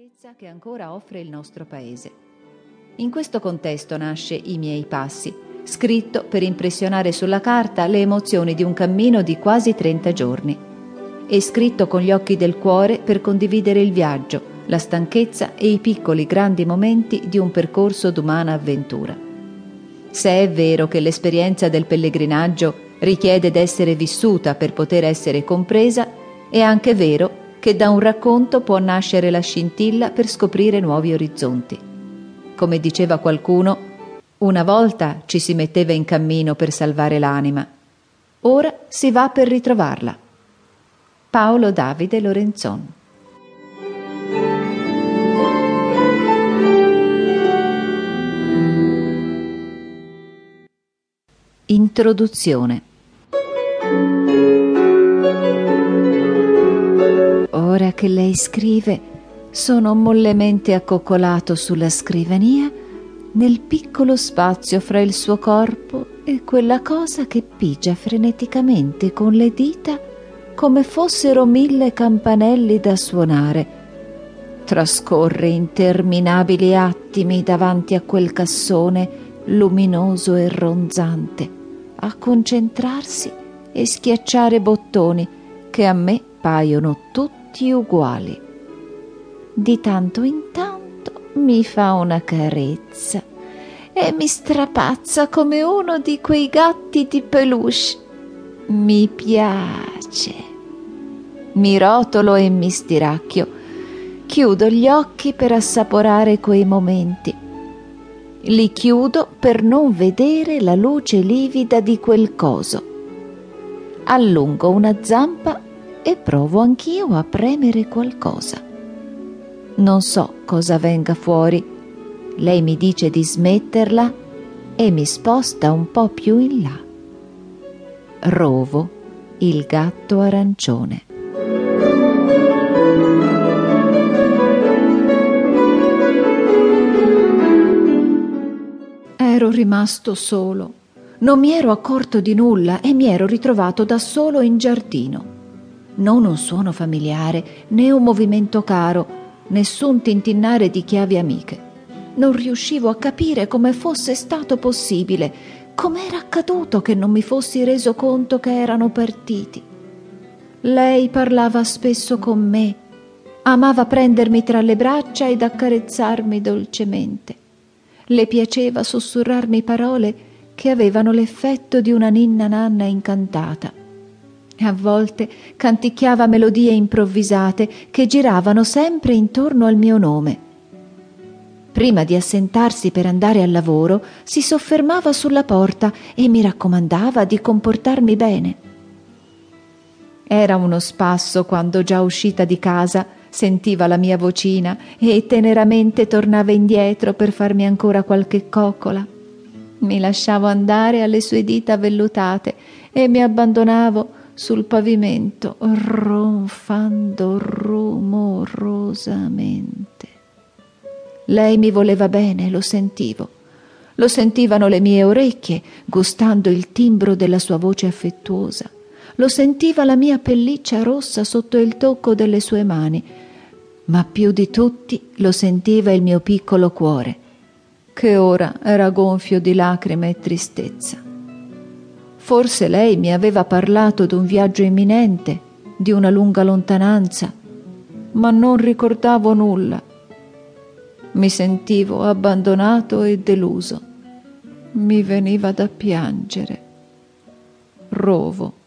stanchezza che ancora offre il nostro paese. In questo contesto nasce I miei passi, scritto per impressionare sulla carta le emozioni di un cammino di quasi 30 giorni e scritto con gli occhi del cuore per condividere il viaggio, la stanchezza e i piccoli grandi momenti di un percorso d'umana avventura. Se è vero che l'esperienza del pellegrinaggio richiede d'essere vissuta per poter essere compresa, è anche vero che da un racconto può nascere la scintilla per scoprire nuovi orizzonti. Come diceva qualcuno, una volta ci si metteva in cammino per salvare l'anima, ora si va per ritrovarla. Paolo Davide Lorenzon Introduzione che lei scrive, sono mollemente accoccolato sulla scrivania nel piccolo spazio fra il suo corpo e quella cosa che pigia freneticamente con le dita come fossero mille campanelli da suonare. Trascorre interminabili attimi davanti a quel cassone luminoso e ronzante, a concentrarsi e schiacciare bottoni che a me paiono tutti tutti uguali. Di tanto in tanto mi fa una carezza e mi strapazza come uno di quei gatti di peluche. Mi piace. Mi rotolo e mi stiracchio. Chiudo gli occhi per assaporare quei momenti. Li chiudo per non vedere la luce livida di quel coso. Allungo una zampa e provo anch'io a premere qualcosa. Non so cosa venga fuori. Lei mi dice di smetterla e mi sposta un po' più in là. Rovo il gatto arancione. Ero rimasto solo. Non mi ero accorto di nulla e mi ero ritrovato da solo in giardino non un suono familiare, né un movimento caro, nessun tintinnare di chiavi amiche. Non riuscivo a capire come fosse stato possibile, com'era accaduto che non mi fossi reso conto che erano partiti. Lei parlava spesso con me, amava prendermi tra le braccia ed accarezzarmi dolcemente. Le piaceva sussurrarmi parole che avevano l'effetto di una ninna nanna incantata a volte canticchiava melodie improvvisate che giravano sempre intorno al mio nome. Prima di assentarsi per andare al lavoro, si soffermava sulla porta e mi raccomandava di comportarmi bene. Era uno spasso quando, già uscita di casa, sentiva la mia vocina e teneramente tornava indietro per farmi ancora qualche coccola. Mi lasciavo andare alle sue dita vellutate e mi abbandonavo sul pavimento, ronfando rumorosamente. Lei mi voleva bene, lo sentivo. Lo sentivano le mie orecchie, gustando il timbro della sua voce affettuosa. Lo sentiva la mia pelliccia rossa sotto il tocco delle sue mani, ma più di tutti lo sentiva il mio piccolo cuore, che ora era gonfio di lacrime e tristezza. Forse lei mi aveva parlato d'un viaggio imminente, di una lunga lontananza, ma non ricordavo nulla. Mi sentivo abbandonato e deluso. Mi veniva da piangere. Rovo